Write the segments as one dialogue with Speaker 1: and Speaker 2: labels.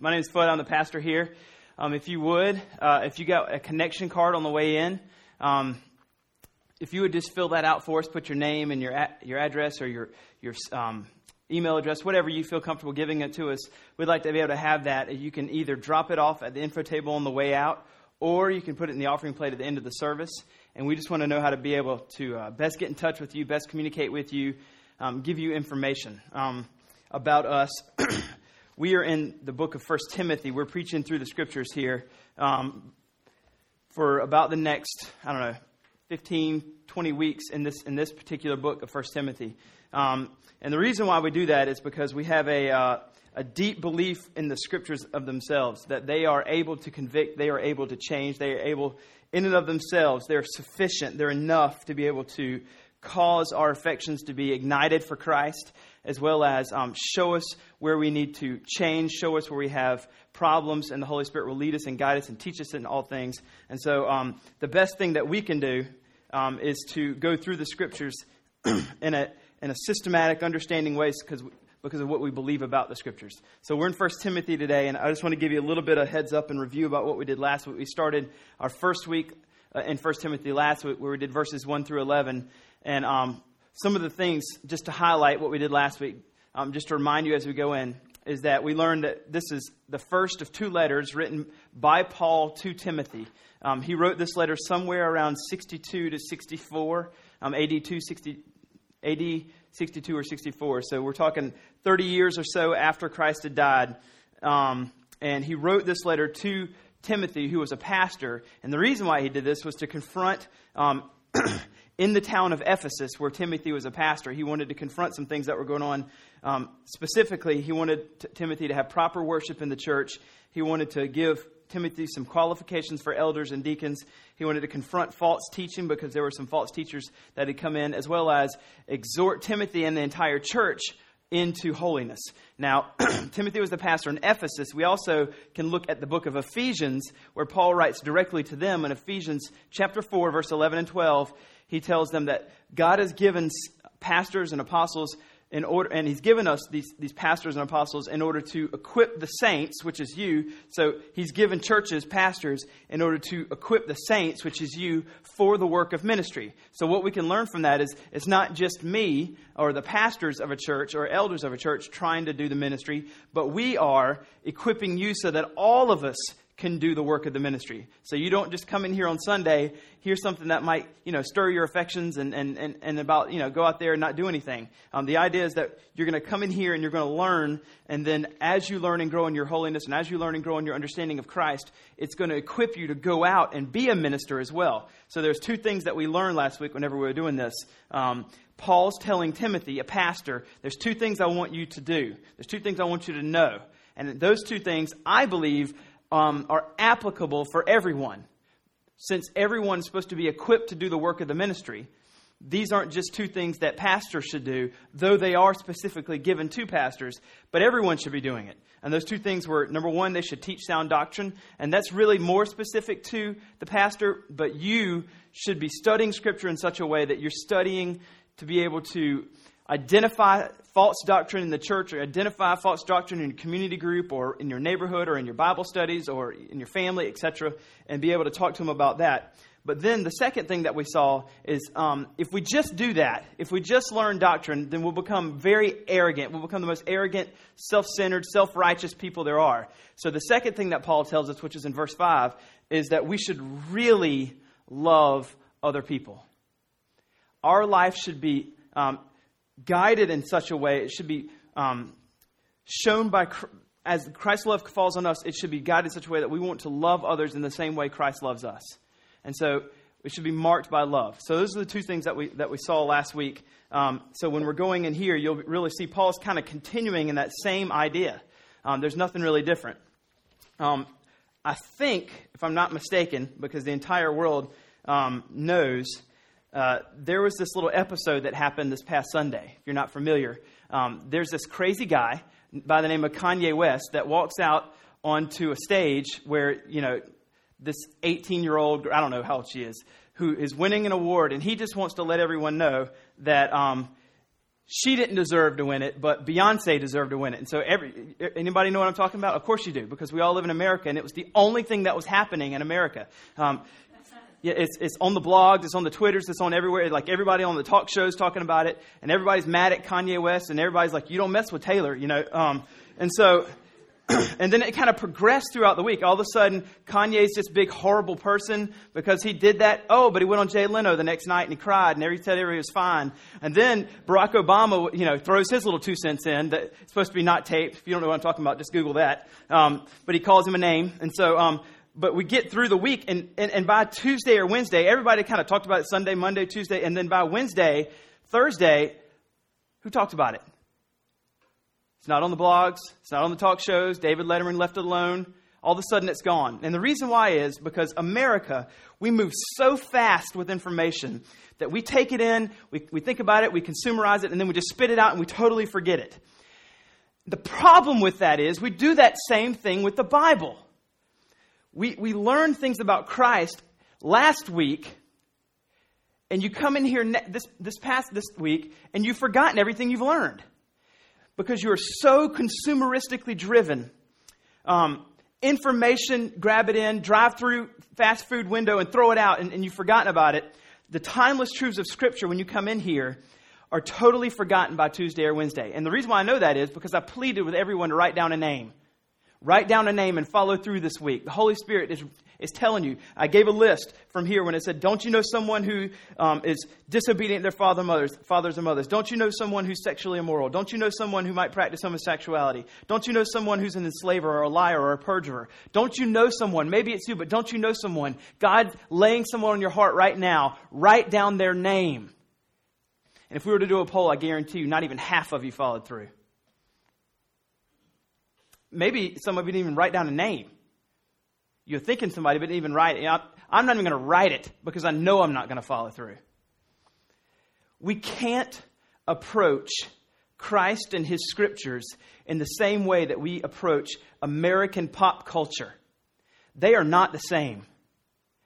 Speaker 1: my name is Fudd. I'm the pastor here. Um, if you would, uh, if you got a connection card on the way in, um, if you would just fill that out for us, put your name and your a- your address or your your um, email address, whatever you feel comfortable giving it to us. We'd like to be able to have that. You can either drop it off at the info table on the way out, or you can put it in the offering plate at the end of the service. And we just want to know how to be able to uh, best get in touch with you, best communicate with you, um, give you information um, about us. we are in the book of First Timothy. We're preaching through the scriptures here um, for about the next, I don't know, 15, 20 weeks in this, in this particular book of First Timothy. Um, and the reason why we do that is because we have a, uh, a deep belief in the scriptures of themselves, that they are able to convict, they are able to change, they are able, in and of themselves, they're sufficient, they're enough to be able to cause our affections to be ignited for Christ, as well as um, show us where we need to change, show us where we have problems, and the Holy Spirit will lead us and guide us and teach us in all things. And so, um, the best thing that we can do um, is to go through the scriptures in a in a systematic, understanding way because because of what we believe about the scriptures. So we're in 1 Timothy today, and I just want to give you a little bit of heads up and review about what we did last week. We started our first week uh, in 1 Timothy last week where we did verses 1 through 11. And um, some of the things, just to highlight what we did last week, um, just to remind you as we go in, is that we learned that this is the first of two letters written by Paul to Timothy. Um, he wrote this letter somewhere around 62 to 64, um, AD 260, AD 62 or 64. So we're talking 30 years or so after Christ had died. Um, and he wrote this letter to Timothy, who was a pastor. And the reason why he did this was to confront, um, in the town of Ephesus, where Timothy was a pastor, he wanted to confront some things that were going on. Um, specifically, he wanted t- Timothy to have proper worship in the church. He wanted to give Timothy some qualifications for elders and deacons. He wanted to confront false teaching because there were some false teachers that had come in, as well as exhort Timothy and the entire church into holiness. Now, Timothy was the pastor in Ephesus. We also can look at the book of Ephesians, where Paul writes directly to them in Ephesians chapter 4, verse 11 and 12. He tells them that God has given pastors and apostles in order, and he's given us these, these pastors and apostles in order to equip the saints, which is you. So he's given churches pastors in order to equip the saints, which is you, for the work of ministry. So what we can learn from that is it's not just me or the pastors of a church or elders of a church trying to do the ministry, but we are equipping you so that all of us can do the work of the ministry. So you don't just come in here on Sunday, hear something that might, you know, stir your affections and, and, and, and about, you know, go out there and not do anything. Um, the idea is that you're going to come in here and you're going to learn, and then as you learn and grow in your holiness and as you learn and grow in your understanding of Christ, it's going to equip you to go out and be a minister as well. So there's two things that we learned last week whenever we were doing this. Um, Paul's telling Timothy, a pastor, there's two things I want you to do. There's two things I want you to know. And those two things, I believe, um, are applicable for everyone. Since everyone's supposed to be equipped to do the work of the ministry, these aren't just two things that pastors should do, though they are specifically given to pastors, but everyone should be doing it. And those two things were number one, they should teach sound doctrine, and that's really more specific to the pastor, but you should be studying Scripture in such a way that you're studying to be able to identify false doctrine in the church or identify false doctrine in your community group or in your neighborhood or in your Bible studies or in your family, etc., and be able to talk to them about that. But then the second thing that we saw is um, if we just do that, if we just learn doctrine, then we'll become very arrogant. We'll become the most arrogant, self centered, self righteous people there are. So the second thing that Paul tells us, which is in verse 5, is that we should really love other people. Our life should be um, guided in such a way, it should be um, shown by, as Christ's love falls on us, it should be guided in such a way that we want to love others in the same way Christ loves us. And so it should be marked by love. So those are the two things that we, that we saw last week. Um, so when we're going in here, you'll really see Paul's kind of continuing in that same idea. Um, there's nothing really different. Um, I think, if I'm not mistaken, because the entire world um, knows uh, there was this little episode that happened this past Sunday. If you're not familiar, um, there's this crazy guy by the name of Kanye West that walks out onto a stage where, you know, this 18 year old, I don't know how old she is, who is winning an award, and he just wants to let everyone know that um, she didn't deserve to win it, but Beyonce deserved to win it. And so, every anybody know what I'm talking about? Of course you do, because we all live in America, and it was the only thing that was happening in America. Um, it's, it's on the blogs, it's on the Twitters, it's on everywhere. Like everybody on the talk shows talking about it, and everybody's mad at Kanye West, and everybody's like, "You don't mess with Taylor," you know. Um, and so and then it kind of progressed throughout the week. All of a sudden, Kanye's this big horrible person because he did that. Oh, but he went on Jay Leno the next night and he cried and he said he was fine. And then Barack Obama, you know, throws his little two cents in that it's supposed to be not taped. If you don't know what I'm talking about, just Google that. Um, but he calls him a name. And so, um, but we get through the week and, and, and by Tuesday or Wednesday, everybody kind of talked about it Sunday, Monday, Tuesday, and then by Wednesday, Thursday, who talked about it? It's not on the blogs. It's not on the talk shows. David Letterman left it alone. All of a sudden, it's gone. And the reason why is because America, we move so fast with information that we take it in, we, we think about it, we consumerize it, and then we just spit it out and we totally forget it. The problem with that is we do that same thing with the Bible. We, we learn things about Christ last week, and you come in here ne- this, this past this week, and you've forgotten everything you've learned because you are so consumeristically driven. Um, information, grab it in, drive through fast food window and throw it out, and, and you've forgotten about it. The timeless truths of Scripture, when you come in here, are totally forgotten by Tuesday or Wednesday. And the reason why I know that is because I pleaded with everyone to write down a name. Write down a name and follow through this week. The Holy Spirit is, is telling you. I gave a list from here when it said, Don't you know someone who um, is disobedient to their father, mothers, fathers and mothers? Don't you know someone who's sexually immoral? Don't you know someone who might practice homosexuality? Don't you know someone who's an enslaver or a liar or a perjurer? Don't you know someone? Maybe it's you, but don't you know someone? God laying someone on your heart right now. Write down their name. And if we were to do a poll, I guarantee you, not even half of you followed through. Maybe some of you didn't even write down a name. You're thinking somebody, but didn't even write it. I'm not even going to write it because I know I'm not going to follow through. We can't approach Christ and his scriptures in the same way that we approach American pop culture. They are not the same.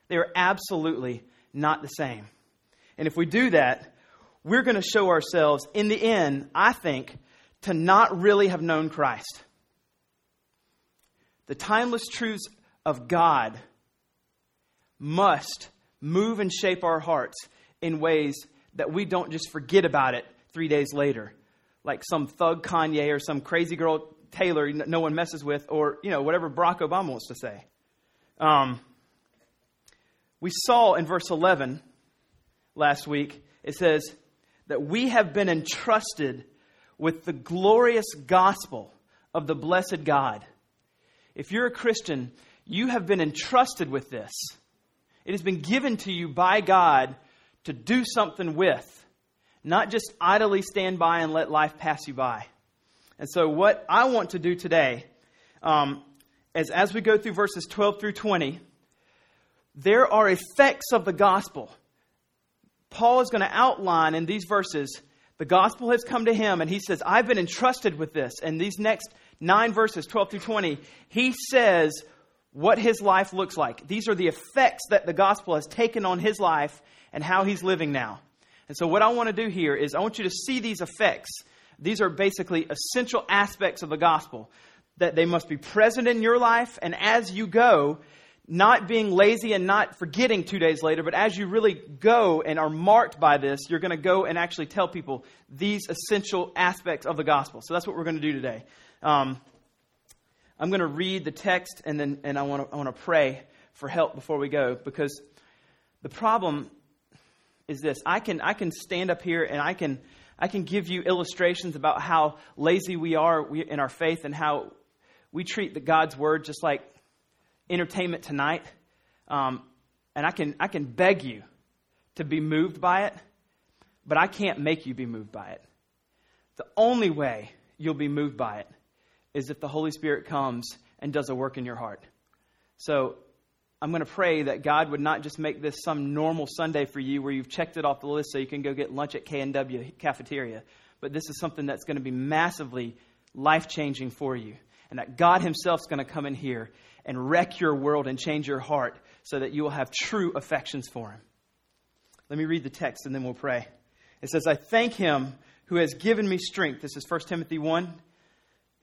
Speaker 1: They are absolutely not the same. And if we do that, we're going to show ourselves, in the end, I think, to not really have known Christ the timeless truths of God must move and shape our hearts in ways that we don't just forget about it three days later, like some thug Kanye or some crazy girl Taylor no one messes with, or you know whatever Barack Obama wants to say. Um, we saw in verse 11 last week, it says that we have been entrusted with the glorious gospel of the blessed God if you're a Christian, you have been entrusted with this. It has been given to you by God to do something with, not just idly stand by and let life pass you by. And so, what I want to do today um, is as we go through verses 12 through 20, there are effects of the gospel. Paul is going to outline in these verses the gospel has come to him, and he says, I've been entrusted with this. And these next nine verses, 12 through 20, he says what his life looks like. These are the effects that the gospel has taken on his life and how he's living now. And so, what I want to do here is I want you to see these effects. These are basically essential aspects of the gospel that they must be present in your life, and as you go, not being lazy and not forgetting two days later, but as you really go and are marked by this, you're going to go and actually tell people these essential aspects of the gospel. So that's what we're going to do today. Um, I'm going to read the text and then and I want to I want to pray for help before we go because the problem is this I can I can stand up here and I can I can give you illustrations about how lazy we are in our faith and how we treat the God's word just like entertainment tonight. Um, and I can I can beg you to be moved by it, but I can't make you be moved by it. The only way you'll be moved by it is if the Holy Spirit comes and does a work in your heart. So I'm going to pray that God would not just make this some normal Sunday for you where you've checked it off the list so you can go get lunch at K&W cafeteria, but this is something that's going to be massively life changing for you. And that God Himself is going to come in here and wreck your world and change your heart so that you will have true affections for Him. Let me read the text and then we'll pray. It says, I thank Him who has given me strength. This is 1 Timothy 1,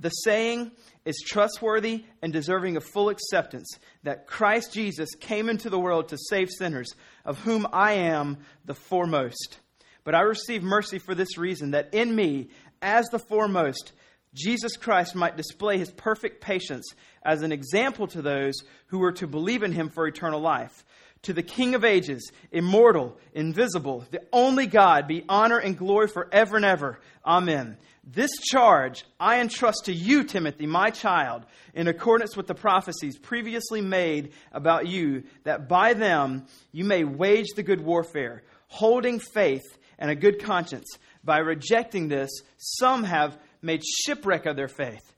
Speaker 1: The saying is trustworthy and deserving of full acceptance that Christ Jesus came into the world to save sinners, of whom I am the foremost. But I receive mercy for this reason that in me, as the foremost, Jesus Christ might display his perfect patience as an example to those who were to believe in him for eternal life. To the King of ages, immortal, invisible, the only God, be honor and glory forever and ever. Amen. This charge I entrust to you, Timothy, my child, in accordance with the prophecies previously made about you, that by them you may wage the good warfare, holding faith and a good conscience. By rejecting this, some have made shipwreck of their faith,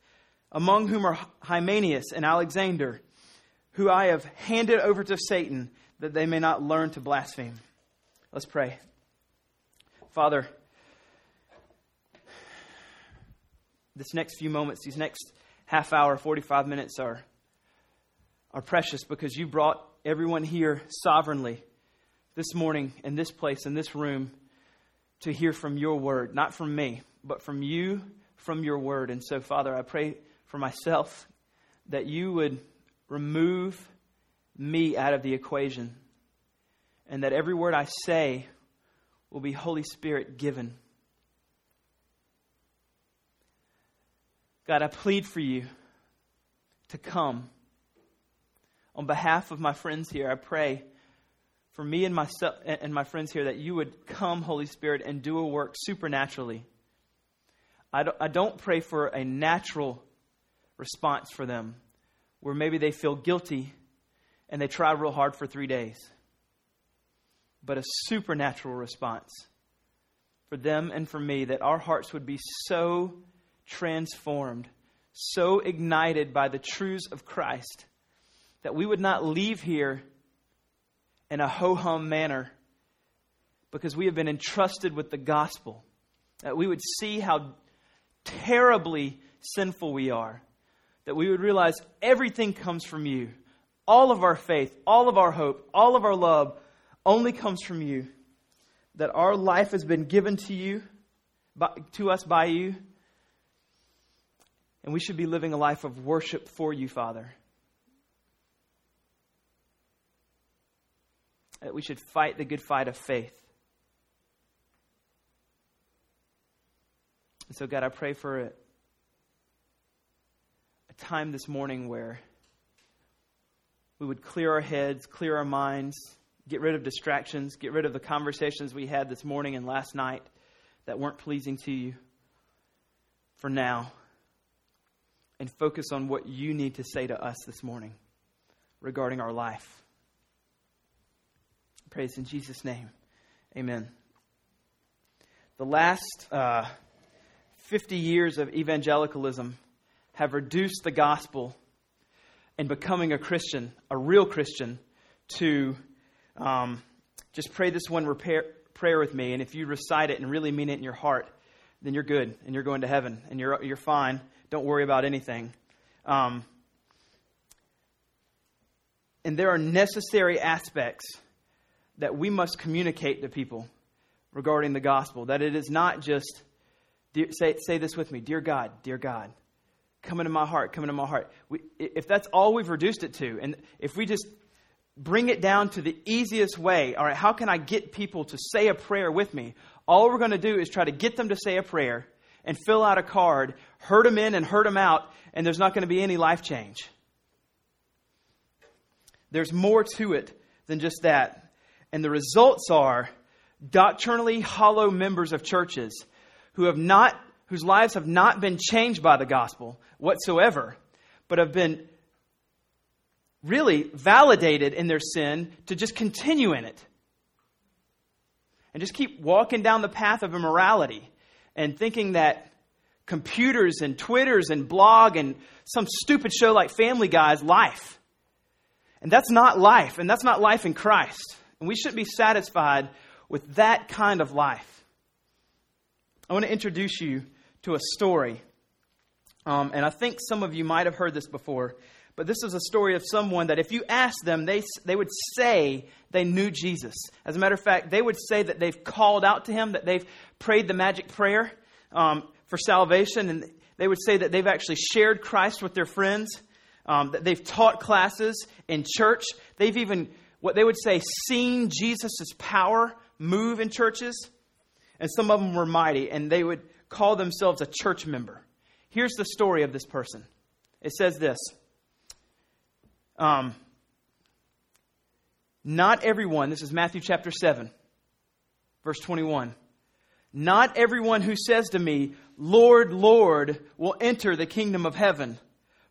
Speaker 1: among whom are Hymenaeus and Alexander, who I have handed over to Satan that they may not learn to blaspheme. Let's pray. Father, this next few moments, these next half hour, 45 minutes are, are precious because you brought everyone here sovereignly this morning in this place, in this room, to hear from your word, not from me, but from you from your word. And so, Father, I pray for myself that you would remove me out of the equation and that every word I say will be Holy Spirit given. God, I plead for you to come. On behalf of my friends here, I pray for me and myself and my friends here that you would come, Holy Spirit, and do a work supernaturally. I don't, I don't pray for a natural response for them where maybe they feel guilty and they try real hard for three days, but a supernatural response for them and for me that our hearts would be so transformed, so ignited by the truths of Christ that we would not leave here in a ho hum manner because we have been entrusted with the gospel. That we would see how terribly sinful we are, that we would realize everything comes from you. All of our faith, all of our hope, all of our love only comes from you. That our life has been given to you, by, to us by you, and we should be living a life of worship for you, Father. That we should fight the good fight of faith. And so, God, I pray for a, a time this morning where we would clear our heads, clear our minds, get rid of distractions, get rid of the conversations we had this morning and last night that weren't pleasing to you for now, and focus on what you need to say to us this morning regarding our life. Praise in Jesus' name. Amen. The last. Uh, 50 years of evangelicalism have reduced the gospel and becoming a Christian, a real Christian, to um, just pray this one repair, prayer with me. And if you recite it and really mean it in your heart, then you're good and you're going to heaven and you're, you're fine. Don't worry about anything. Um, and there are necessary aspects that we must communicate to people regarding the gospel. That it is not just say, say this with me Dear God, dear God, come into my heart, come into my heart. We, if that's all we've reduced it to, and if we just bring it down to the easiest way, all right, how can I get people to say a prayer with me? All we're going to do is try to get them to say a prayer and fill out a card, hurt them in and hurt them out, and there's not going to be any life change. There's more to it than just that. And the results are doctrinally hollow members of churches who have not, whose lives have not been changed by the gospel whatsoever, but have been really validated in their sin to just continue in it. And just keep walking down the path of immorality and thinking that computers and Twitters and blog and some stupid show like Family Guy's life. And that's not life, and that's not life in Christ. And we shouldn't be satisfied with that kind of life. I want to introduce you to a story. Um, and I think some of you might have heard this before, but this is a story of someone that if you asked them, they, they would say they knew Jesus. As a matter of fact, they would say that they've called out to him, that they've prayed the magic prayer um, for salvation, and they would say that they've actually shared Christ with their friends, um, that they've taught classes in church. They've even, what they would say, seen Jesus' power move in churches. And some of them were mighty, and they would call themselves a church member. Here's the story of this person it says this. Um, not everyone, this is Matthew chapter 7, verse 21. Not everyone who says to me, Lord, Lord, will enter the kingdom of heaven,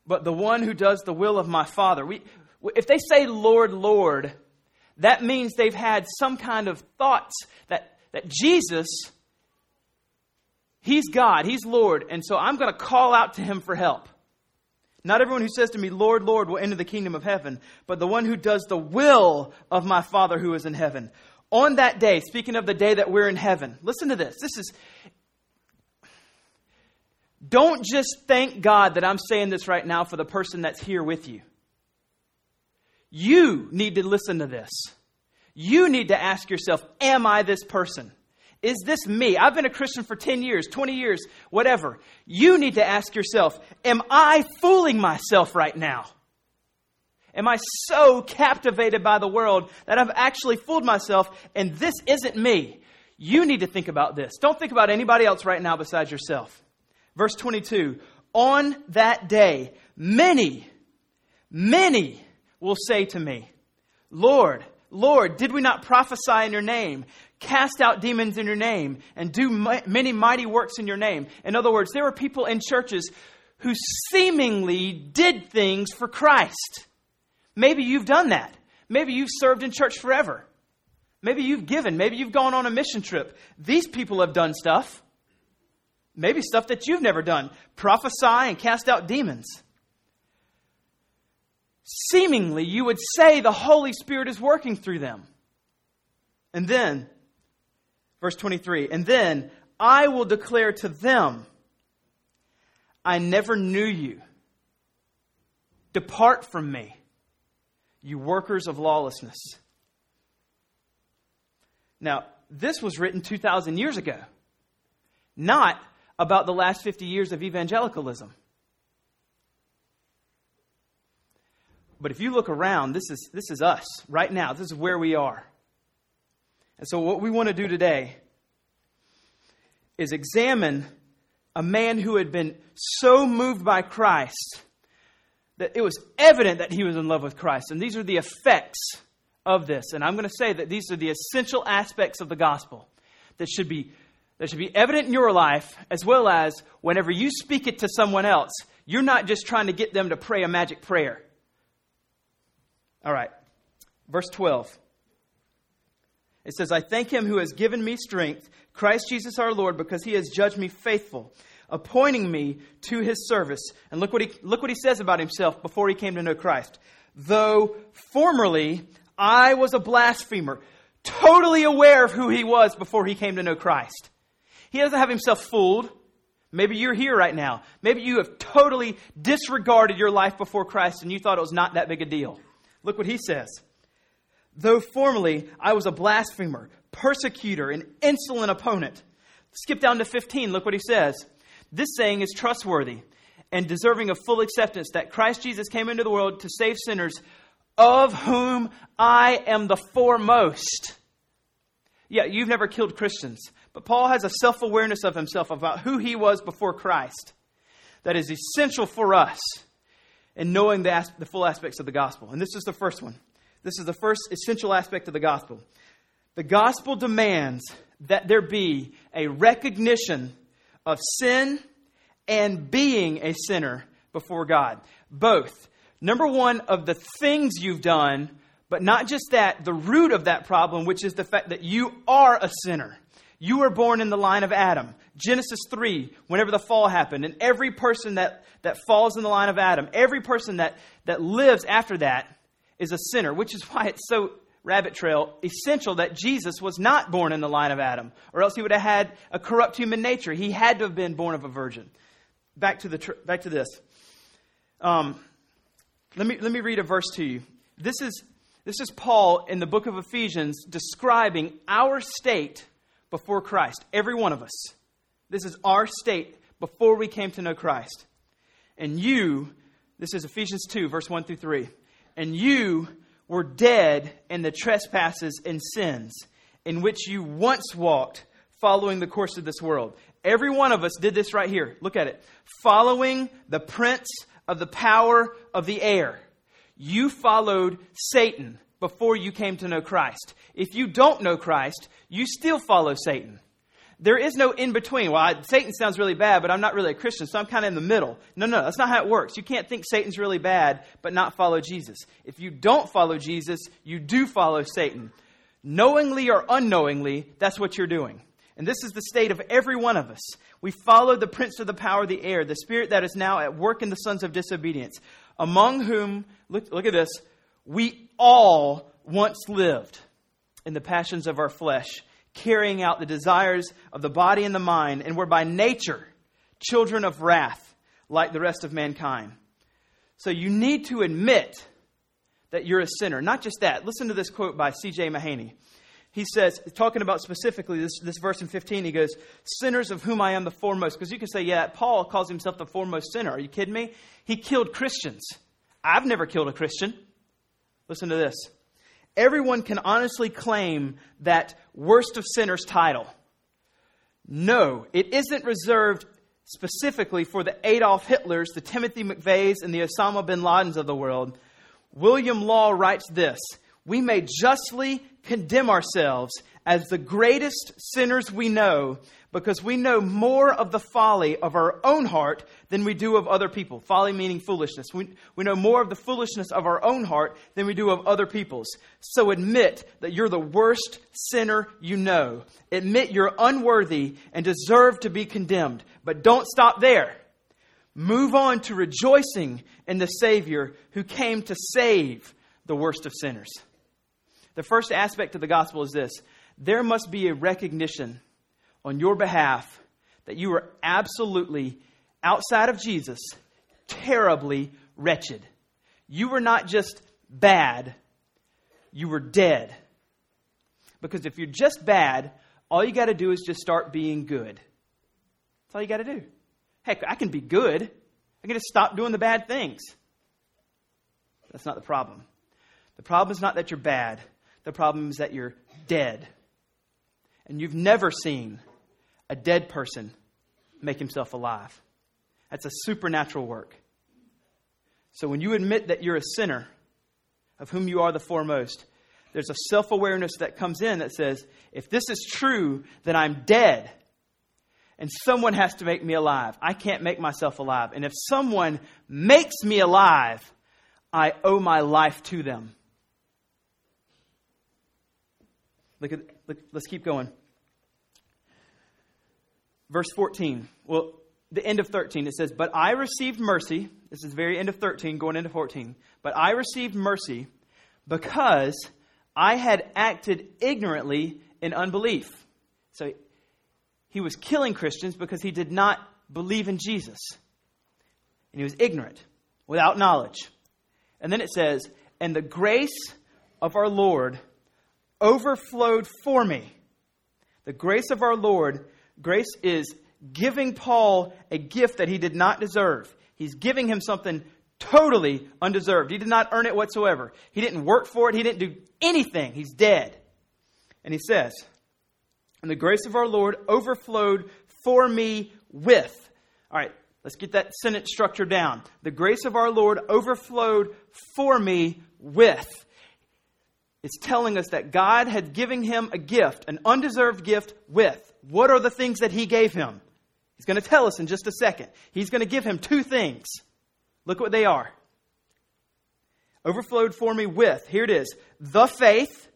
Speaker 1: but the one who does the will of my Father. We, if they say, Lord, Lord, that means they've had some kind of thoughts that, that Jesus, He's God, He's Lord, and so I'm going to call out to Him for help. Not everyone who says to me, Lord, Lord, will enter the kingdom of heaven, but the one who does the will of my Father who is in heaven. On that day, speaking of the day that we're in heaven, listen to this. This is. Don't just thank God that I'm saying this right now for the person that's here with you. You need to listen to this. You need to ask yourself, Am I this person? Is this me? I've been a Christian for 10 years, 20 years, whatever. You need to ask yourself, Am I fooling myself right now? Am I so captivated by the world that I've actually fooled myself and this isn't me? You need to think about this. Don't think about anybody else right now besides yourself. Verse 22 On that day, many, many will say to me, Lord, Lord, did we not prophesy in your name, cast out demons in your name, and do many mighty works in your name? In other words, there were people in churches who seemingly did things for Christ. Maybe you've done that. Maybe you've served in church forever. Maybe you've given. Maybe you've gone on a mission trip. These people have done stuff. Maybe stuff that you've never done. Prophesy and cast out demons seemingly you would say the Holy Spirit is working through them. And then, verse 23, and then I will declare to them, I never knew you. Depart from me, you workers of lawlessness. Now, this was written 2,000 years ago, not about the last 50 years of evangelicalism. But if you look around, this is, this is us right now. This is where we are. And so, what we want to do today is examine a man who had been so moved by Christ that it was evident that he was in love with Christ. And these are the effects of this. And I'm going to say that these are the essential aspects of the gospel that should be that should be evident in your life as well as whenever you speak it to someone else, you're not just trying to get them to pray a magic prayer. All right. Verse 12. It says, I thank him who has given me strength, Christ Jesus our Lord, because he has judged me faithful, appointing me to his service. And look what he, look what he says about himself before he came to know Christ. Though formerly I was a blasphemer, totally aware of who he was before he came to know Christ. He doesn't have himself fooled. Maybe you're here right now. Maybe you have totally disregarded your life before Christ and you thought it was not that big a deal. Look what he says. Though formerly I was a blasphemer, persecutor, an insolent opponent. Skip down to 15. Look what he says. This saying is trustworthy and deserving of full acceptance that Christ Jesus came into the world to save sinners, of whom I am the foremost. Yeah, you've never killed Christians, but Paul has a self awareness of himself about who he was before Christ that is essential for us in knowing the, the full aspects of the gospel. And this is the first one. This is the first essential aspect of the gospel. The gospel demands that there be a recognition of sin and being a sinner before God. Both. Number one, of the things you've done, but not just that, the root of that problem, which is the fact that you are a sinner. You were born in the line of Adam. Genesis 3, whenever the fall happened, and every person that, that falls in the line of Adam, every person that, that lives after that is a sinner, which is why it's so rabbit trail essential that Jesus was not born in the line of Adam, or else he would have had a corrupt human nature. He had to have been born of a virgin. Back to, the, tr- back to this. Um, let, me, let me read a verse to you. This is, this is Paul in the book of Ephesians describing our state before Christ, every one of us. This is our state before we came to know Christ. And you, this is Ephesians 2, verse 1 through 3. And you were dead in the trespasses and sins in which you once walked, following the course of this world. Every one of us did this right here. Look at it. Following the prince of the power of the air. You followed Satan before you came to know Christ. If you don't know Christ, you still follow Satan. There is no in between. Well, I, Satan sounds really bad, but I'm not really a Christian, so I'm kind of in the middle. No, no, that's not how it works. You can't think Satan's really bad, but not follow Jesus. If you don't follow Jesus, you do follow Satan. Knowingly or unknowingly, that's what you're doing. And this is the state of every one of us. We follow the prince of the power of the air, the spirit that is now at work in the sons of disobedience, among whom, look, look at this, we all once lived in the passions of our flesh carrying out the desires of the body and the mind, and were by nature children of wrath, like the rest of mankind. So you need to admit that you're a sinner. Not just that. Listen to this quote by C.J. Mahaney. He says, talking about specifically this, this verse in 15, he goes, Sinners of whom I am the foremost. Because you can say, yeah, Paul calls himself the foremost sinner. Are you kidding me? He killed Christians. I've never killed a Christian. Listen to this everyone can honestly claim that worst of sinners title. No, it isn't reserved specifically for the Adolf Hitlers, the Timothy McVeighs, and the Osama bin Ladens of the world. William Law writes this We may justly condemn ourselves as the greatest sinners we know because we know more of the folly of our own heart than we do of other people. Folly meaning foolishness. We, we know more of the foolishness of our own heart than we do of other people's. So admit that you're the worst sinner you know. Admit you're unworthy and deserve to be condemned. But don't stop there. Move on to rejoicing in the Savior who came to save the worst of sinners. The first aspect of the gospel is this there must be a recognition on your behalf that you are absolutely, outside of Jesus, terribly wretched. You were not just bad, you were dead. Because if you're just bad, all you got to do is just start being good. That's all you got to do. Heck, I can be good. I can just stop doing the bad things. That's not the problem. The problem is not that you're bad. The problem is that you're dead. And you've never seen a dead person make himself alive. That's a supernatural work. So when you admit that you're a sinner, of whom you are the foremost, there's a self awareness that comes in that says, if this is true, then I'm dead. And someone has to make me alive. I can't make myself alive. And if someone makes me alive, I owe my life to them. Look at, look, let's keep going. Verse 14. Well, the end of 13, it says, But I received mercy. This is the very end of 13, going into 14. But I received mercy because I had acted ignorantly in unbelief. So he was killing Christians because he did not believe in Jesus. And he was ignorant, without knowledge. And then it says, And the grace of our Lord overflowed for me. The grace of our Lord Grace is giving Paul a gift that he did not deserve. He's giving him something totally undeserved. He did not earn it whatsoever. He didn't work for it. He didn't do anything. He's dead. And he says, And the grace of our Lord overflowed for me with. All right, let's get that sentence structure down. The grace of our Lord overflowed for me with. It's telling us that God had given him a gift, an undeserved gift with. What are the things that he gave him? He's going to tell us in just a second. He's going to give him two things. Look what they are. Overflowed for me with, here it is, the faith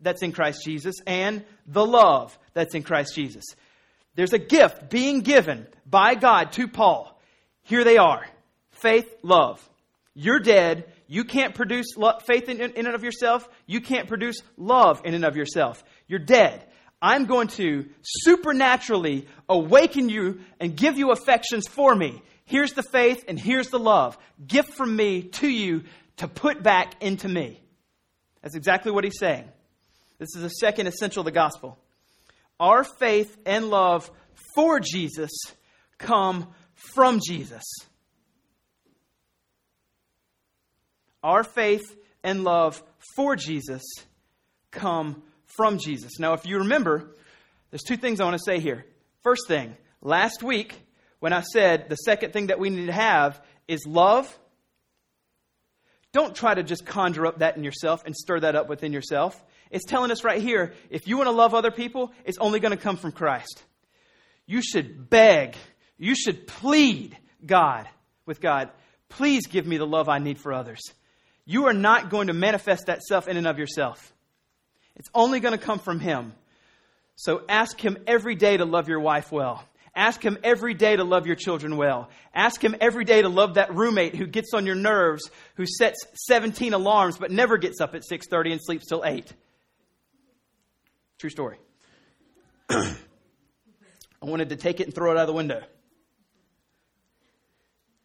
Speaker 1: that's in Christ Jesus and the love that's in Christ Jesus. There's a gift being given by God to Paul. Here they are faith, love. You're dead. You can't produce faith in, and of yourself. You can't produce love in and of yourself. You're dead. I'm going to supernaturally awaken you and give you affections for me. Here's the faith and here's the love. Gift from me to you to put back into me. That's exactly what he's saying. This is the second essential of the gospel. Our faith and love for Jesus come from Jesus. Our faith and love for Jesus come from Jesus. Now, if you remember, there's two things I want to say here. First thing, last week, when I said the second thing that we need to have is love, don't try to just conjure up that in yourself and stir that up within yourself. It's telling us right here if you want to love other people, it's only going to come from Christ. You should beg, you should plead God with God, please give me the love I need for others. You are not going to manifest that self in and of yourself. It's only going to come from Him. So ask Him every day to love your wife well. Ask Him every day to love your children well. Ask Him every day to love that roommate who gets on your nerves, who sets 17 alarms but never gets up at 6:30 and sleeps till 8. True story. I wanted to take it and throw it out of the window.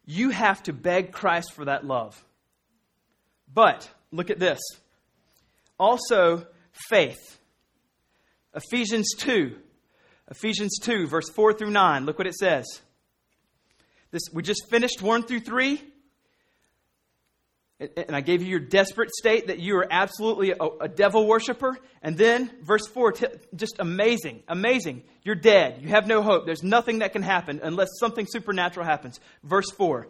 Speaker 1: You have to beg Christ for that love. But look at this. Also, faith. Ephesians 2. Ephesians 2, verse 4 through 9. Look what it says. This, we just finished 1 through 3. And I gave you your desperate state that you are absolutely a, a devil worshiper. And then, verse 4, t- just amazing, amazing. You're dead. You have no hope. There's nothing that can happen unless something supernatural happens. Verse 4,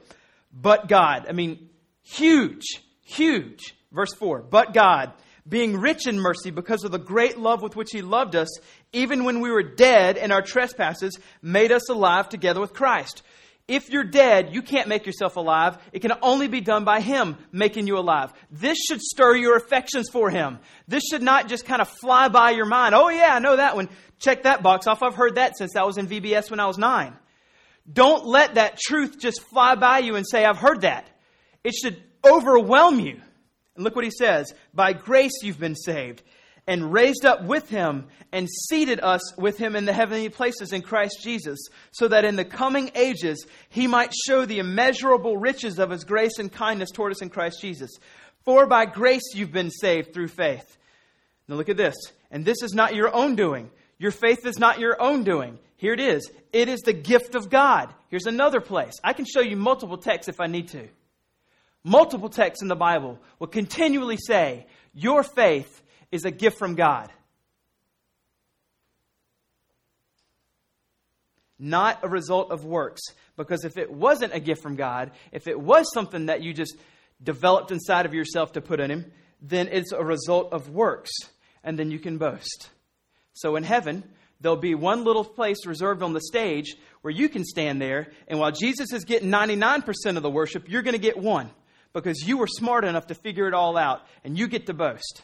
Speaker 1: but God. I mean, huge, huge. Verse 4, but God being rich in mercy because of the great love with which he loved us, even when we were dead in our trespasses, made us alive together with Christ. If you're dead, you can't make yourself alive. It can only be done by Him making you alive. This should stir your affections for Him. This should not just kind of fly by your mind. Oh, yeah, I know that one. Check that box off. I've heard that since I was in VBS when I was nine. Don't let that truth just fly by you and say, I've heard that. It should overwhelm you. And look what he says By grace you've been saved, and raised up with him, and seated us with him in the heavenly places in Christ Jesus, so that in the coming ages he might show the immeasurable riches of his grace and kindness toward us in Christ Jesus. For by grace you've been saved through faith. Now look at this. And this is not your own doing. Your faith is not your own doing. Here it is. It is the gift of God. Here's another place. I can show you multiple texts if I need to multiple texts in the Bible will continually say, Your faith is a gift from God. Not a result of works. Because if it wasn't a gift from God, if it was something that you just developed inside of yourself to put in Him, then it's a result of works. And then you can boast. So in heaven, there'll be one little place reserved on the stage where you can stand there, and while Jesus is getting 99% of the worship, you're going to get one because you were smart enough to figure it all out and you get to boast.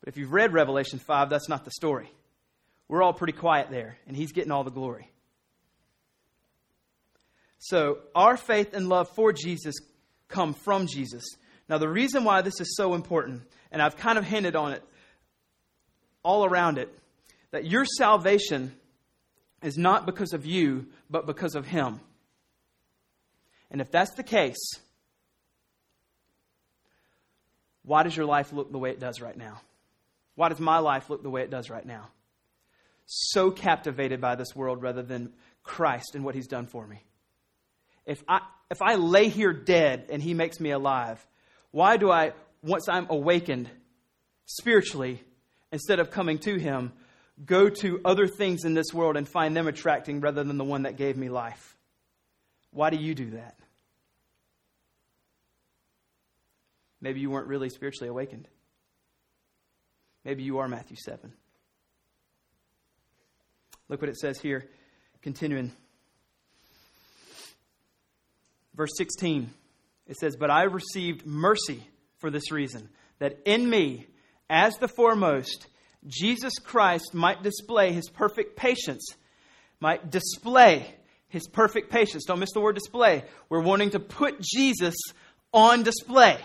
Speaker 1: But if you've read Revelation 5, that's not the story. We're all pretty quiet there, and he's getting all the glory. So, our faith and love for Jesus come from Jesus. Now, the reason why this is so important, and I've kind of hinted on it all around it, that your salvation is not because of you, but because of Him. And if that's the case, why does your life look the way it does right now? Why does my life look the way it does right now? So captivated by this world rather than Christ and what he's done for me. If I, if I lay here dead and he makes me alive, why do I, once I'm awakened spiritually, instead of coming to him, go to other things in this world and find them attracting rather than the one that gave me life? Why do you do that? Maybe you weren't really spiritually awakened. Maybe you are Matthew 7. Look what it says here, continuing. Verse 16, it says, But I received mercy for this reason, that in me, as the foremost, Jesus Christ might display his perfect patience, might display his perfect patience. Don't miss the word display. We're wanting to put Jesus on display.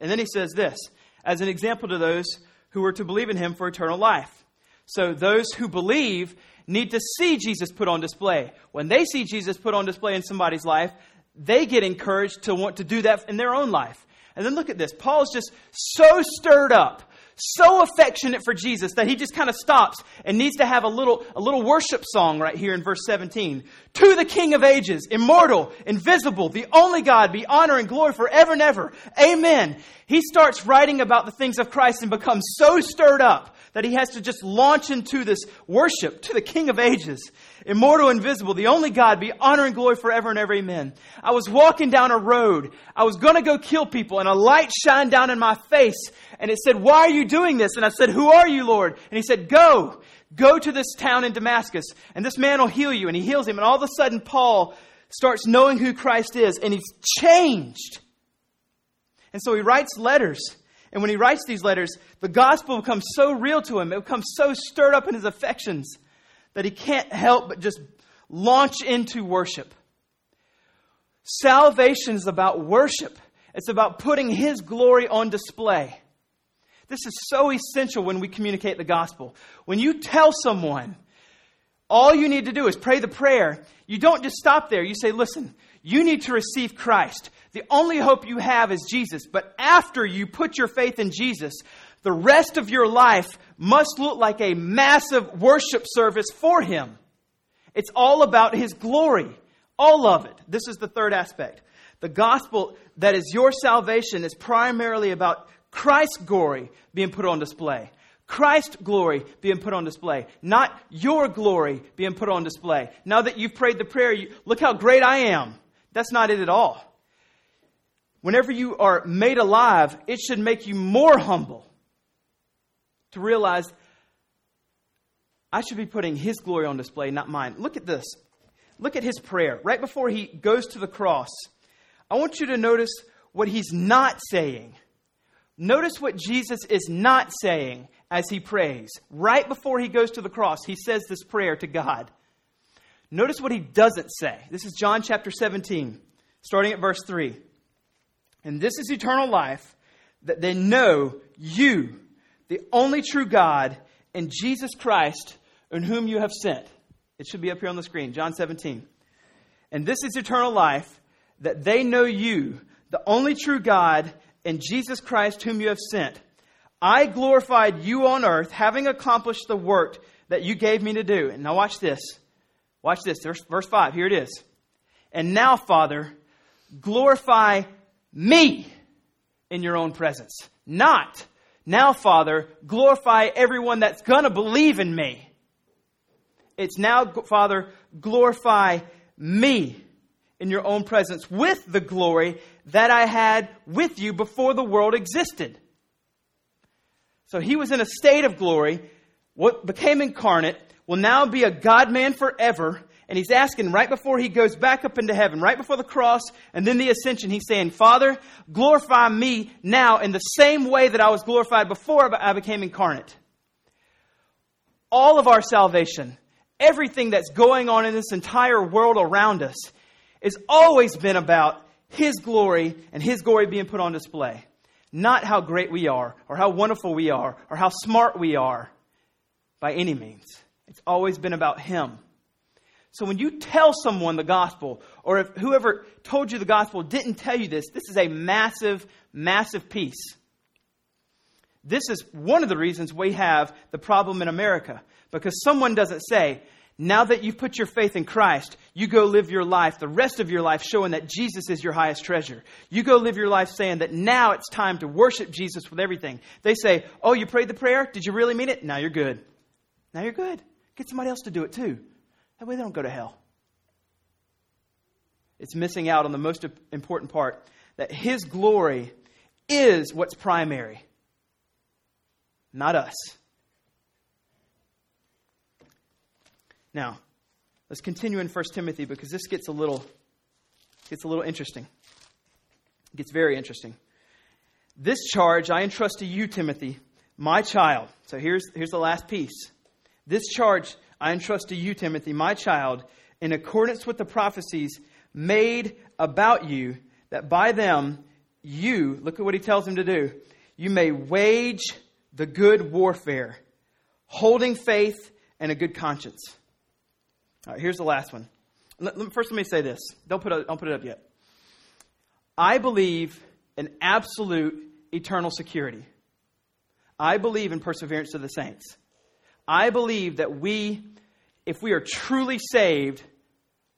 Speaker 1: And then he says this as an example to those who are to believe in him for eternal life. So those who believe need to see Jesus put on display. When they see Jesus put on display in somebody's life, they get encouraged to want to do that in their own life. And then look at this. Paul's just so stirred up so affectionate for Jesus that he just kind of stops and needs to have a little, a little worship song right here in verse 17. To the King of ages, immortal, invisible, the only God, be honor and glory forever and ever. Amen. He starts writing about the things of Christ and becomes so stirred up that he has to just launch into this worship to the King of ages immortal, invisible, the only God, be honor and glory forever and ever. Amen. I was walking down a road. I was going to go kill people, and a light shined down in my face, and it said, Why are you doing this? And I said, Who are you, Lord? And he said, Go. Go to this town in Damascus, and this man will heal you. And he heals him. And all of a sudden, Paul starts knowing who Christ is, and he's changed. And so he writes letters. And when he writes these letters, the gospel becomes so real to him, it becomes so stirred up in his affections that he can't help but just launch into worship. Salvation is about worship, it's about putting his glory on display. This is so essential when we communicate the gospel. When you tell someone, all you need to do is pray the prayer, you don't just stop there. You say, listen, you need to receive Christ. The only hope you have is Jesus. But after you put your faith in Jesus, the rest of your life must look like a massive worship service for Him. It's all about His glory. All of it. This is the third aspect. The gospel that is your salvation is primarily about Christ's glory being put on display. Christ's glory being put on display, not your glory being put on display. Now that you've prayed the prayer, you, look how great I am. That's not it at all. Whenever you are made alive, it should make you more humble to realize I should be putting His glory on display, not mine. Look at this. Look at His prayer. Right before He goes to the cross, I want you to notice what He's not saying. Notice what Jesus is not saying as He prays. Right before He goes to the cross, He says this prayer to God. Notice what He doesn't say. This is John chapter 17, starting at verse 3. And this is eternal life, that they know you, the only true God, and Jesus Christ, in whom you have sent. It should be up here on the screen, John 17. And this is eternal life, that they know you, the only true God, and Jesus Christ, whom you have sent. I glorified you on earth, having accomplished the work that you gave me to do. And now watch this. Watch this. Verse, verse 5. Here it is. And now, Father, glorify me in your own presence. Not now, Father, glorify everyone that's going to believe in me. It's now, Father, glorify me in your own presence with the glory that I had with you before the world existed. So he was in a state of glory. What became incarnate will now be a God man forever and he's asking right before he goes back up into heaven, right before the cross and then the ascension, he's saying, Father, glorify me now in the same way that I was glorified before I became incarnate. All of our salvation, everything that's going on in this entire world around us, has always been about his glory and his glory being put on display. Not how great we are, or how wonderful we are, or how smart we are, by any means. It's always been about him. So when you tell someone the gospel, or if whoever told you the gospel didn't tell you this, this is a massive, massive piece. This is one of the reasons we have the problem in America. Because someone doesn't say, now that you've put your faith in Christ, you go live your life, the rest of your life, showing that Jesus is your highest treasure. You go live your life saying that now it's time to worship Jesus with everything. They say, Oh, you prayed the prayer? Did you really mean it? Now you're good. Now you're good. Get somebody else to do it too. That way they don't go to hell. It's missing out on the most important part that His glory is what's primary, not us. Now, let's continue in 1 Timothy because this gets a little gets a little interesting. It gets very interesting. This charge I entrust to you, Timothy, my child. So here's, here's the last piece. This charge I entrust to you, Timothy, my child, in accordance with the prophecies made about you, that by them you, look at what he tells him to do, you may wage the good warfare, holding faith and a good conscience. All right, here's the last one. First, let me say this. Don't put, don't put it up yet. I believe in absolute eternal security. I believe in perseverance of the saints. I believe that we, if we are truly saved,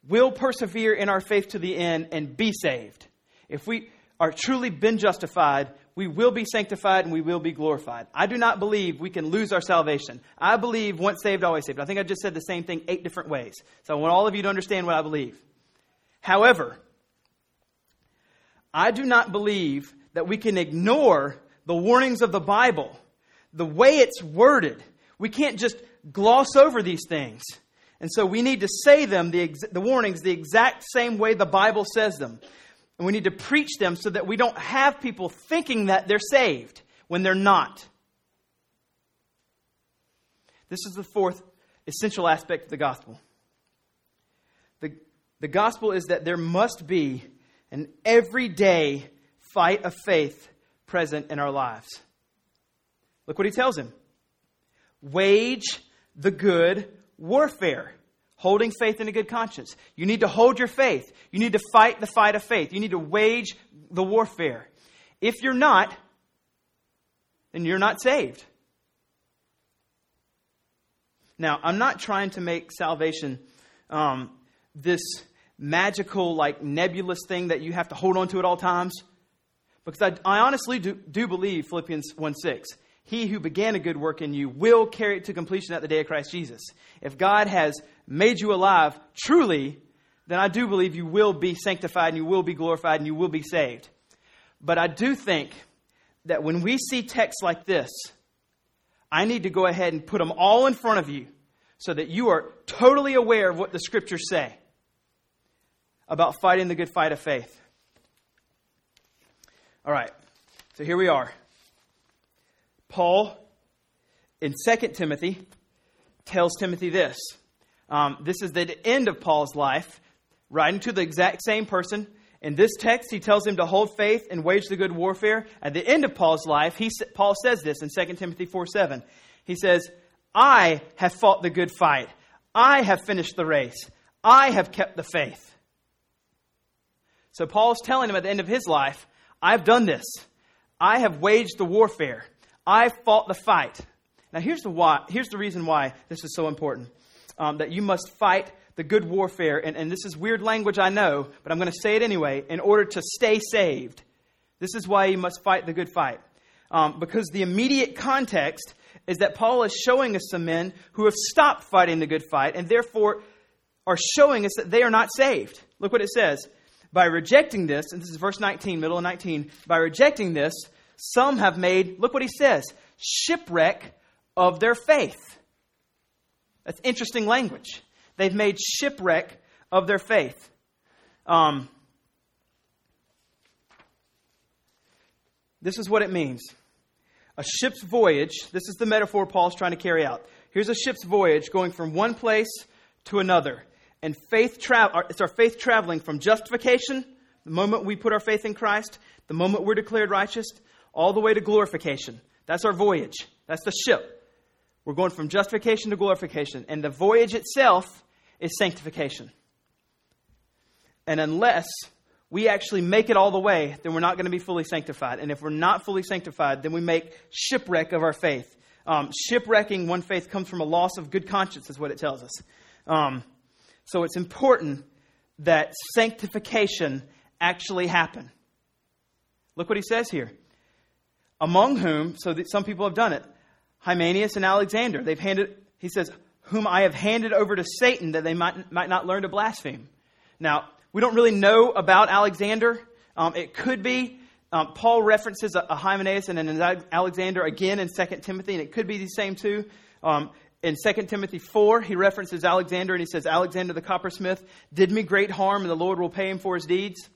Speaker 1: will persevere in our faith to the end and be saved. If we are truly been justified, we will be sanctified and we will be glorified. I do not believe we can lose our salvation. I believe once saved, always saved. I think I just said the same thing eight different ways. So I want all of you to understand what I believe. However, I do not believe that we can ignore the warnings of the Bible, the way it's worded. We can't just gloss over these things. And so we need to say them, the, ex- the warnings, the exact same way the Bible says them. And we need to preach them so that we don't have people thinking that they're saved when they're not. This is the fourth essential aspect of the gospel. The, the gospel is that there must be an everyday fight of faith present in our lives. Look what he tells him wage the good warfare, holding faith in a good conscience. You need to hold your faith. You need to fight the fight of faith. You need to wage the warfare. If you're not, then you're not saved. Now, I'm not trying to make salvation um, this magical, like nebulous thing that you have to hold on to at all times. Because I, I honestly do, do believe Philippians 1 6. He who began a good work in you will carry it to completion at the day of Christ Jesus. If God has made you alive truly, then I do believe you will be sanctified and you will be glorified and you will be saved. But I do think that when we see texts like this, I need to go ahead and put them all in front of you so that you are totally aware of what the scriptures say about fighting the good fight of faith. All right, so here we are. Paul, in 2 Timothy, tells Timothy this. Um, this is the end of Paul's life, writing to the exact same person. In this text, he tells him to hold faith and wage the good warfare. At the end of Paul's life, he, Paul says this in 2 Timothy 4 7. He says, I have fought the good fight. I have finished the race. I have kept the faith. So Paul's telling him at the end of his life, I've done this. I have waged the warfare. I've fought the fight. Now, here's the, why, here's the reason why this is so important um, that you must fight the good warfare. And, and this is weird language, I know, but I'm going to say it anyway in order to stay saved. This is why you must fight the good fight. Um, because the immediate context is that Paul is showing us some men who have stopped fighting the good fight and therefore are showing us that they are not saved. Look what it says. By rejecting this, and this is verse 19, middle of 19, by rejecting this, some have made, look what he says, shipwreck of their faith. That's interesting language. They've made shipwreck of their faith. Um, this is what it means a ship's voyage. This is the metaphor Paul's trying to carry out. Here's a ship's voyage going from one place to another. And faith tra- it's our faith traveling from justification, the moment we put our faith in Christ, the moment we're declared righteous, all the way to glorification. That's our voyage. That's the ship. We're going from justification to glorification. And the voyage itself is sanctification. And unless we actually make it all the way, then we're not going to be fully sanctified. And if we're not fully sanctified, then we make shipwreck of our faith. Um, shipwrecking one faith comes from a loss of good conscience, is what it tells us. Um, so it's important that sanctification actually happen. Look what he says here. Among whom, so that some people have done it, Hymenaeus and Alexander, they've handed, he says, whom I have handed over to Satan that they might, might not learn to blaspheme. Now, we don't really know about Alexander. Um, it could be. Um, Paul references a, a Hymenaeus and an Alexander again in 2 Timothy, and it could be the same too. Um, in 2 Timothy 4, he references Alexander and he says, Alexander the coppersmith did me great harm and the Lord will pay him for his deeds.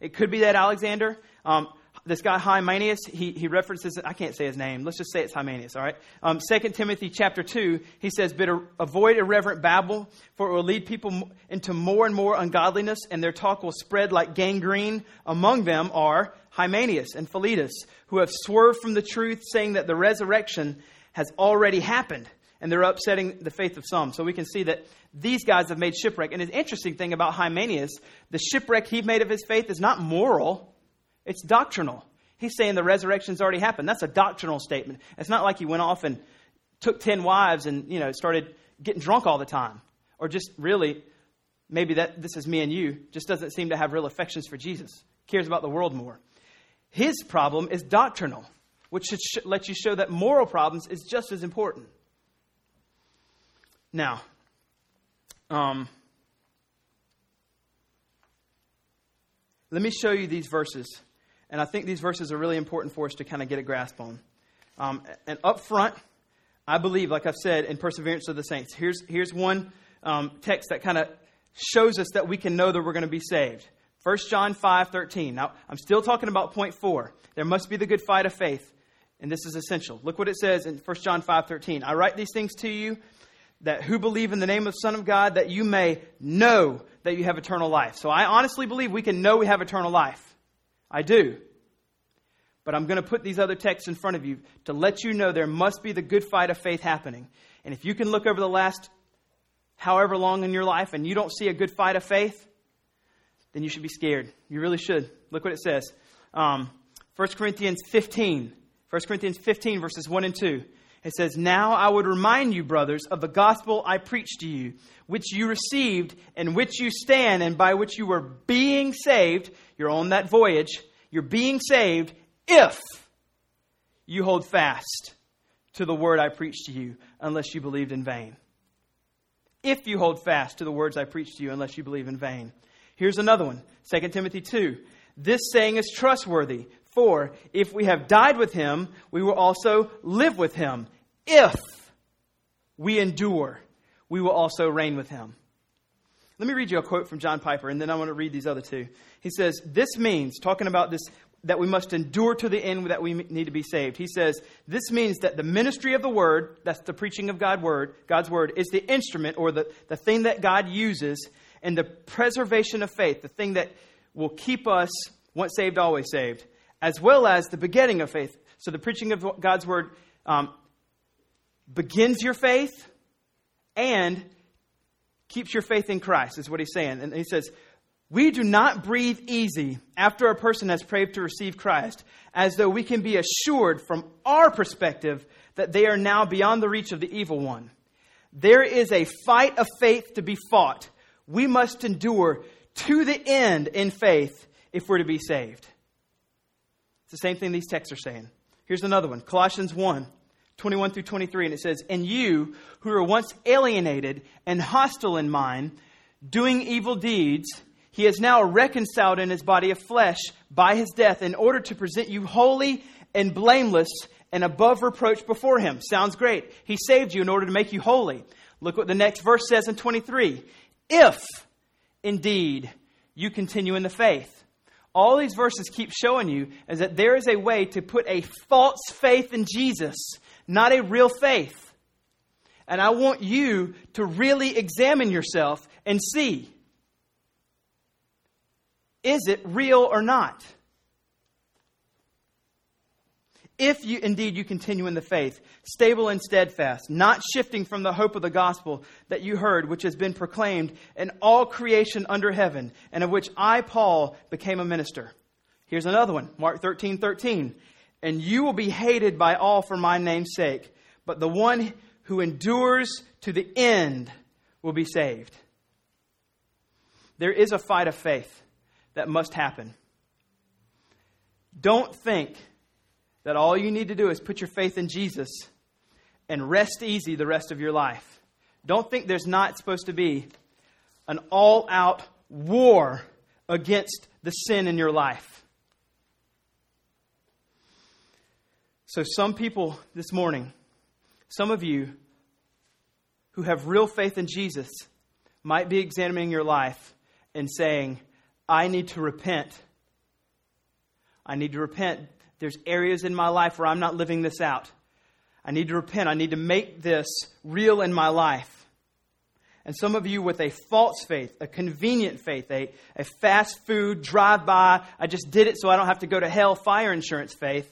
Speaker 1: It could be that Alexander. Um, this guy Hymenaeus, he, he references, I can't say his name. Let's just say it's Hymenaeus, all right? Um, 2 Timothy chapter 2, he says, But avoid irreverent babble, for it will lead people into more and more ungodliness, and their talk will spread like gangrene. Among them are Hymenaeus and Philetus, who have swerved from the truth, saying that the resurrection has already happened. And they're upsetting the faith of some. So we can see that these guys have made shipwreck. And the interesting thing about Hymenaeus, the shipwreck he made of his faith is not moral, it's doctrinal. He's saying the resurrection's already happened. That's a doctrinal statement. It's not like he went off and took 10 wives and, you know, started getting drunk all the time. Or just really, maybe that this is me and you, just doesn't seem to have real affections for Jesus. Cares about the world more. His problem is doctrinal, which should sh- let you show that moral problems is just as important. Now, um, let me show you these verses. And I think these verses are really important for us to kind of get a grasp on. Um, and up front, I believe, like I've said, in Perseverance of the Saints. Here's, here's one um, text that kind of shows us that we can know that we're going to be saved. 1 John 5 13. Now, I'm still talking about point four. There must be the good fight of faith. And this is essential. Look what it says in 1 John 5 13. I write these things to you that who believe in the name of the Son of God, that you may know that you have eternal life. So I honestly believe we can know we have eternal life. I do. But I'm going to put these other texts in front of you to let you know there must be the good fight of faith happening. And if you can look over the last however long in your life and you don't see a good fight of faith, then you should be scared. You really should. Look what it says. Um, 1 Corinthians 15. 1 Corinthians 15, verses 1 and 2. It says, Now I would remind you, brothers, of the gospel I preached to you, which you received, and which you stand, and by which you were being saved. You're on that voyage. You're being saved if you hold fast to the word I preached to you, unless you believed in vain. If you hold fast to the words I preached to you, unless you believe in vain. Here's another one 2 Timothy 2. This saying is trustworthy. For if we have died with him, we will also live with him. If we endure, we will also reign with him. Let me read you a quote from John Piper, and then I want to read these other two. He says, This means, talking about this, that we must endure to the end that we need to be saved. He says, This means that the ministry of the word, that's the preaching of God word, God's word, is the instrument or the, the thing that God uses, and the preservation of faith, the thing that will keep us once saved, always saved as well as the begetting of faith. So the preaching of God's word um, begins your faith and keeps your faith in Christ, is what he's saying. And he says, We do not breathe easy after a person has prayed to receive Christ, as though we can be assured from our perspective that they are now beyond the reach of the evil one. There is a fight of faith to be fought. We must endure to the end in faith if we're to be saved. It's the same thing these texts are saying. Here's another one Colossians 1 21 through 23, and it says, And you who were once alienated and hostile in mind, doing evil deeds, he is now reconciled in his body of flesh by his death in order to present you holy and blameless and above reproach before him. Sounds great. He saved you in order to make you holy. Look what the next verse says in 23. If indeed you continue in the faith all these verses keep showing you is that there is a way to put a false faith in Jesus, not a real faith. And I want you to really examine yourself and see is it real or not? if you indeed you continue in the faith, stable and steadfast, not shifting from the hope of the gospel that you heard, which has been proclaimed in all creation under heaven, and of which I, Paul, became a minister. Here's another one, Mark 13, 13. And you will be hated by all for my name's sake, but the one who endures to the end will be saved. There is a fight of faith that must happen. Don't think that all you need to do is put your faith in Jesus and rest easy the rest of your life. Don't think there's not supposed to be an all out war against the sin in your life. So, some people this morning, some of you who have real faith in Jesus, might be examining your life and saying, I need to repent I need to repent. There's areas in my life where I'm not living this out. I need to repent. I need to make this real in my life. And some of you with a false faith, a convenient faith, a, a fast food, drive by, I just did it so I don't have to go to hell, fire insurance faith,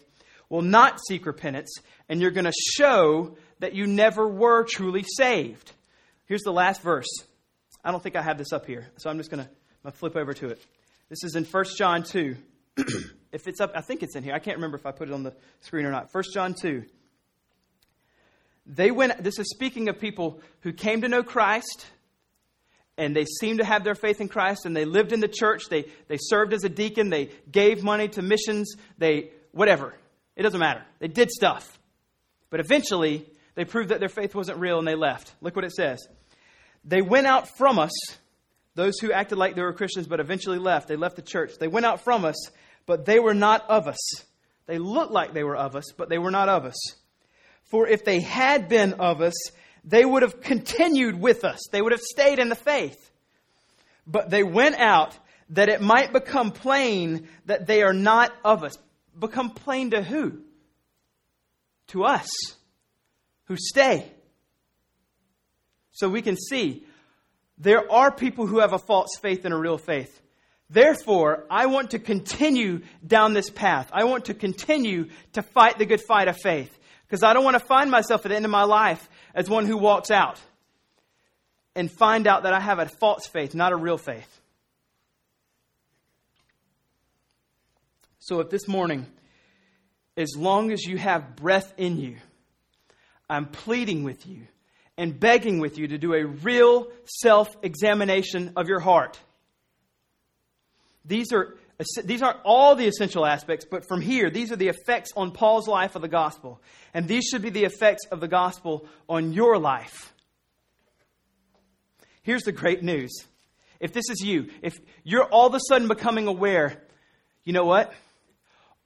Speaker 1: will not seek repentance, and you're going to show that you never were truly saved. Here's the last verse. I don't think I have this up here, so I'm just going to flip over to it. This is in 1 John 2. if it's up, I think it's in here. I can't remember if I put it on the screen or not. 1 John 2. They went, this is speaking of people who came to know Christ and they seemed to have their faith in Christ and they lived in the church. They, they served as a deacon. They gave money to missions. They, whatever. It doesn't matter. They did stuff. But eventually, they proved that their faith wasn't real and they left. Look what it says. They went out from us, those who acted like they were Christians but eventually left. They left the church. They went out from us, but they were not of us. They looked like they were of us, but they were not of us. For if they had been of us, they would have continued with us. They would have stayed in the faith. But they went out that it might become plain that they are not of us. Become plain to who? To us who stay. So we can see there are people who have a false faith and a real faith. Therefore, I want to continue down this path. I want to continue to fight the good fight of faith. Because I don't want to find myself at the end of my life as one who walks out and find out that I have a false faith, not a real faith. So if this morning, as long as you have breath in you, I'm pleading with you and begging with you to do a real self examination of your heart. These are these aren't all the essential aspects, but from here, these are the effects on Paul's life of the gospel. And these should be the effects of the gospel on your life. Here's the great news. If this is you, if you're all of a sudden becoming aware, you know what?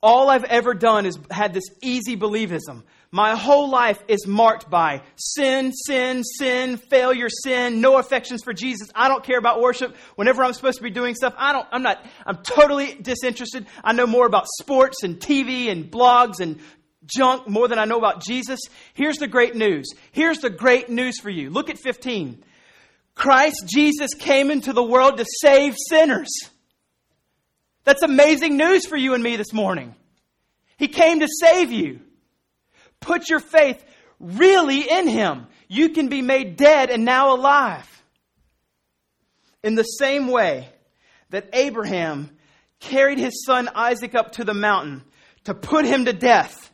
Speaker 1: All I've ever done is had this easy believism. My whole life is marked by sin, sin, sin, failure, sin, no affections for Jesus. I don't care about worship. Whenever I'm supposed to be doing stuff, I don't, I'm not, I'm totally disinterested. I know more about sports and TV and blogs and junk more than I know about Jesus. Here's the great news. Here's the great news for you. Look at 15. Christ Jesus came into the world to save sinners. That's amazing news for you and me this morning. He came to save you. Put your faith really in Him. You can be made dead and now alive. In the same way that Abraham carried his son Isaac up to the mountain to put him to death,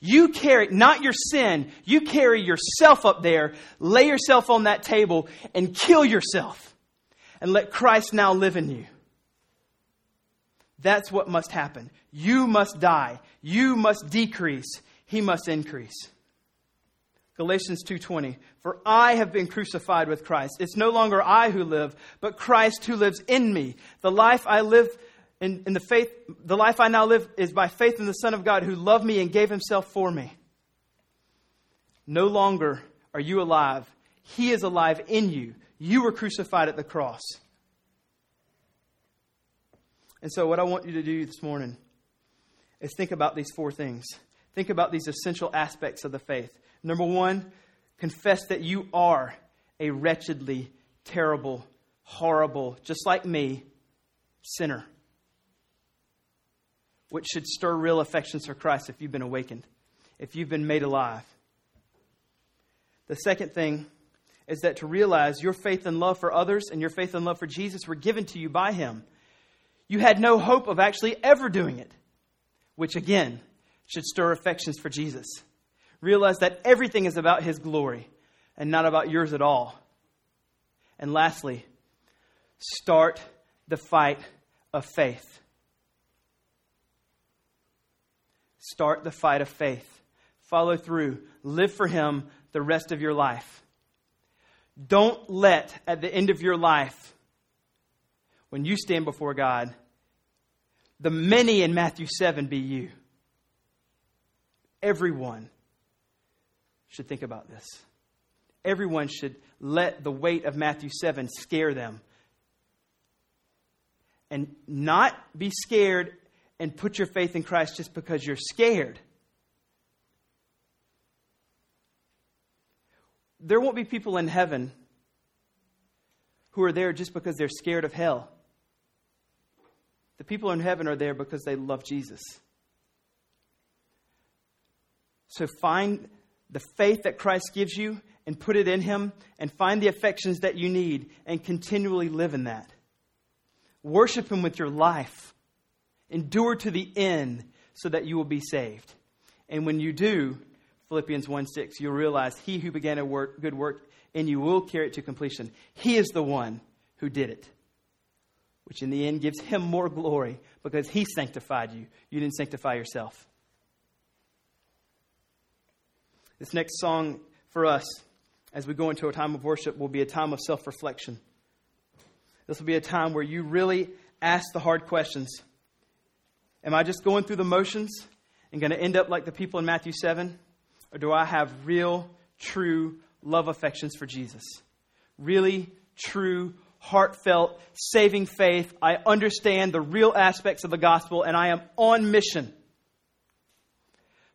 Speaker 1: you carry not your sin, you carry yourself up there, lay yourself on that table, and kill yourself. And let Christ now live in you. That's what must happen. You must die. You must decrease he must increase. Galatians 2:20 For I have been crucified with Christ. It's no longer I who live, but Christ who lives in me. The life I live in, in, the faith the life I now live is by faith in the Son of God who loved me and gave himself for me. No longer are you alive. He is alive in you. You were crucified at the cross. And so what I want you to do this morning is think about these four things. Think about these essential aspects of the faith. Number one, confess that you are a wretchedly terrible, horrible, just like me, sinner. Which should stir real affections for Christ if you've been awakened, if you've been made alive. The second thing is that to realize your faith and love for others and your faith and love for Jesus were given to you by Him. You had no hope of actually ever doing it, which again should stir affections for Jesus. Realize that everything is about His glory and not about yours at all. And lastly, start the fight of faith. Start the fight of faith. Follow through. Live for Him the rest of your life. Don't let, at the end of your life, when you stand before God, the many in Matthew 7 be you. Everyone should think about this. Everyone should let the weight of Matthew 7 scare them. And not be scared and put your faith in Christ just because you're scared. There won't be people in heaven who are there just because they're scared of hell. The people in heaven are there because they love Jesus. So find the faith that Christ gives you and put it in Him and find the affections that you need and continually live in that. Worship Him with your life. Endure to the end so that you will be saved. And when you do, Philippians 1 6, you'll realize He who began a work, good work in you will carry it to completion. He is the one who did it, which in the end gives Him more glory because He sanctified you. You didn't sanctify yourself. This next song for us, as we go into a time of worship, will be a time of self reflection. This will be a time where you really ask the hard questions. Am I just going through the motions and going to end up like the people in Matthew 7? Or do I have real, true love affections for Jesus? Really, true, heartfelt, saving faith. I understand the real aspects of the gospel and I am on mission.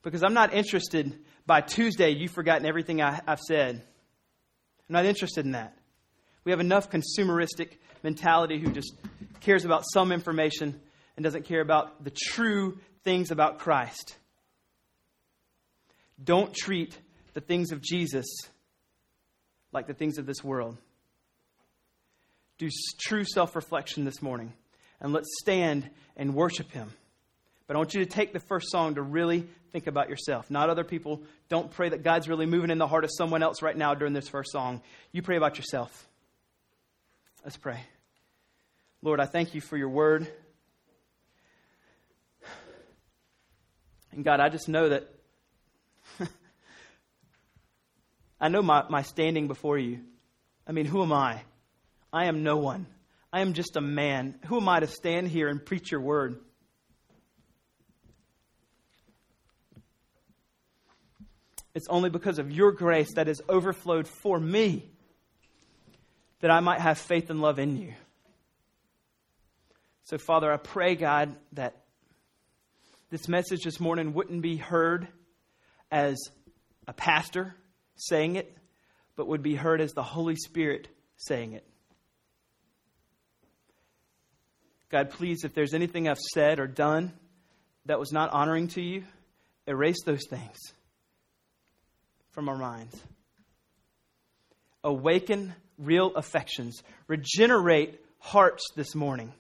Speaker 1: Because I'm not interested by Tuesday, you've forgotten everything I, have said. I'm not interested in that. We have enough consumeristic mentality who just cares about some information and doesn't care about the true things about Christ. Don't treat the things of Jesus like the things of this world. Do true self reflection this morning and let's stand and worship Him. But I want you to take the first song to really think about yourself, not other people. Don't pray that God's really moving in the heart of someone else right now during this first song. You pray about yourself. Let's pray. Lord, I thank you for your word. And God, I just know that I know my, my standing before you. I mean, who am I? I am no one. I am just a man. Who am I to stand here and preach your word? It's only because of your grace that has overflowed for me that I might have faith and love in you. So, Father, I pray, God, that this message this morning wouldn't be heard as a pastor saying it, but would be heard as the Holy Spirit saying it. God, please, if there's anything I've said or done that was not honoring to you, erase those things from our minds. Awaken real affections. Regenerate hearts this morning.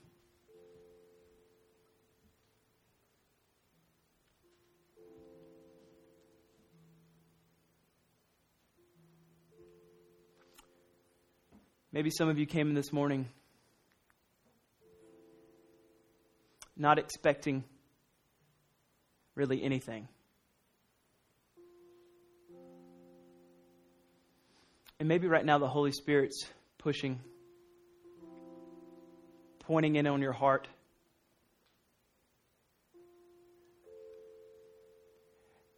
Speaker 1: Maybe some of you came in this morning not expecting really anything. And maybe right now the Holy Spirit's pushing, pointing in on your heart.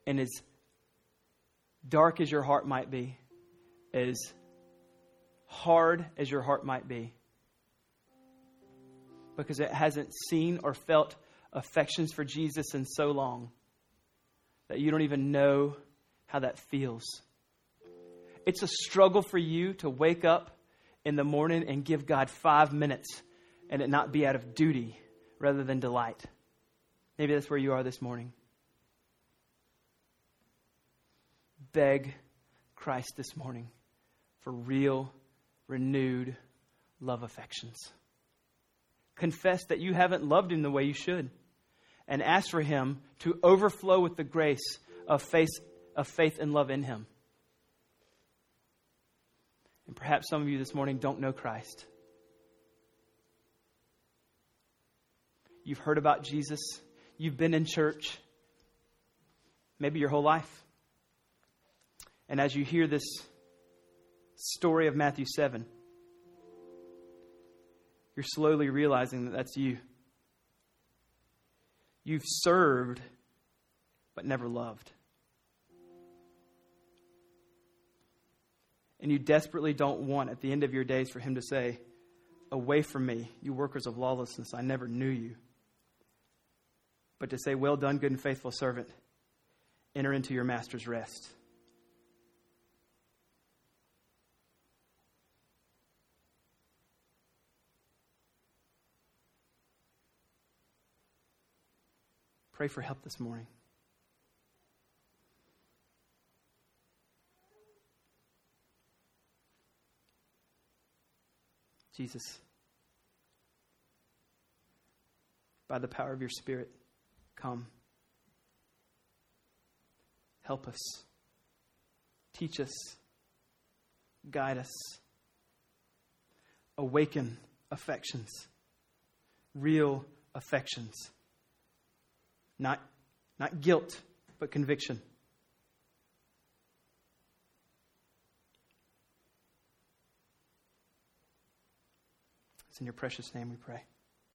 Speaker 1: And as dark as your heart might be, as hard as your heart might be, because it hasn't seen or felt affections for Jesus in so long that you don't even know how that feels. It's a struggle for you to wake up in the morning and give God five minutes and it not be out of duty rather than delight. Maybe that's where you are this morning. Beg Christ this morning for real, renewed love affections. Confess that you haven't loved Him the way you should and ask for Him to overflow with the grace of faith, of faith and love in Him. And perhaps some of you this morning don't know Christ. You've heard about Jesus, you've been in church, maybe your whole life. And as you hear this story of Matthew 7, you're slowly realizing that that's you. You've served, but never loved. And you desperately don't want at the end of your days for him to say, Away from me, you workers of lawlessness, I never knew you. but to say, Well done, good and faithful servant. Enter into your master's rest. Pray for help this morning. Jesus, by the power of your Spirit, come. Help us. Teach us. Guide us. Awaken affections. Real affections. Not, not guilt, but conviction. It's in your precious name we pray.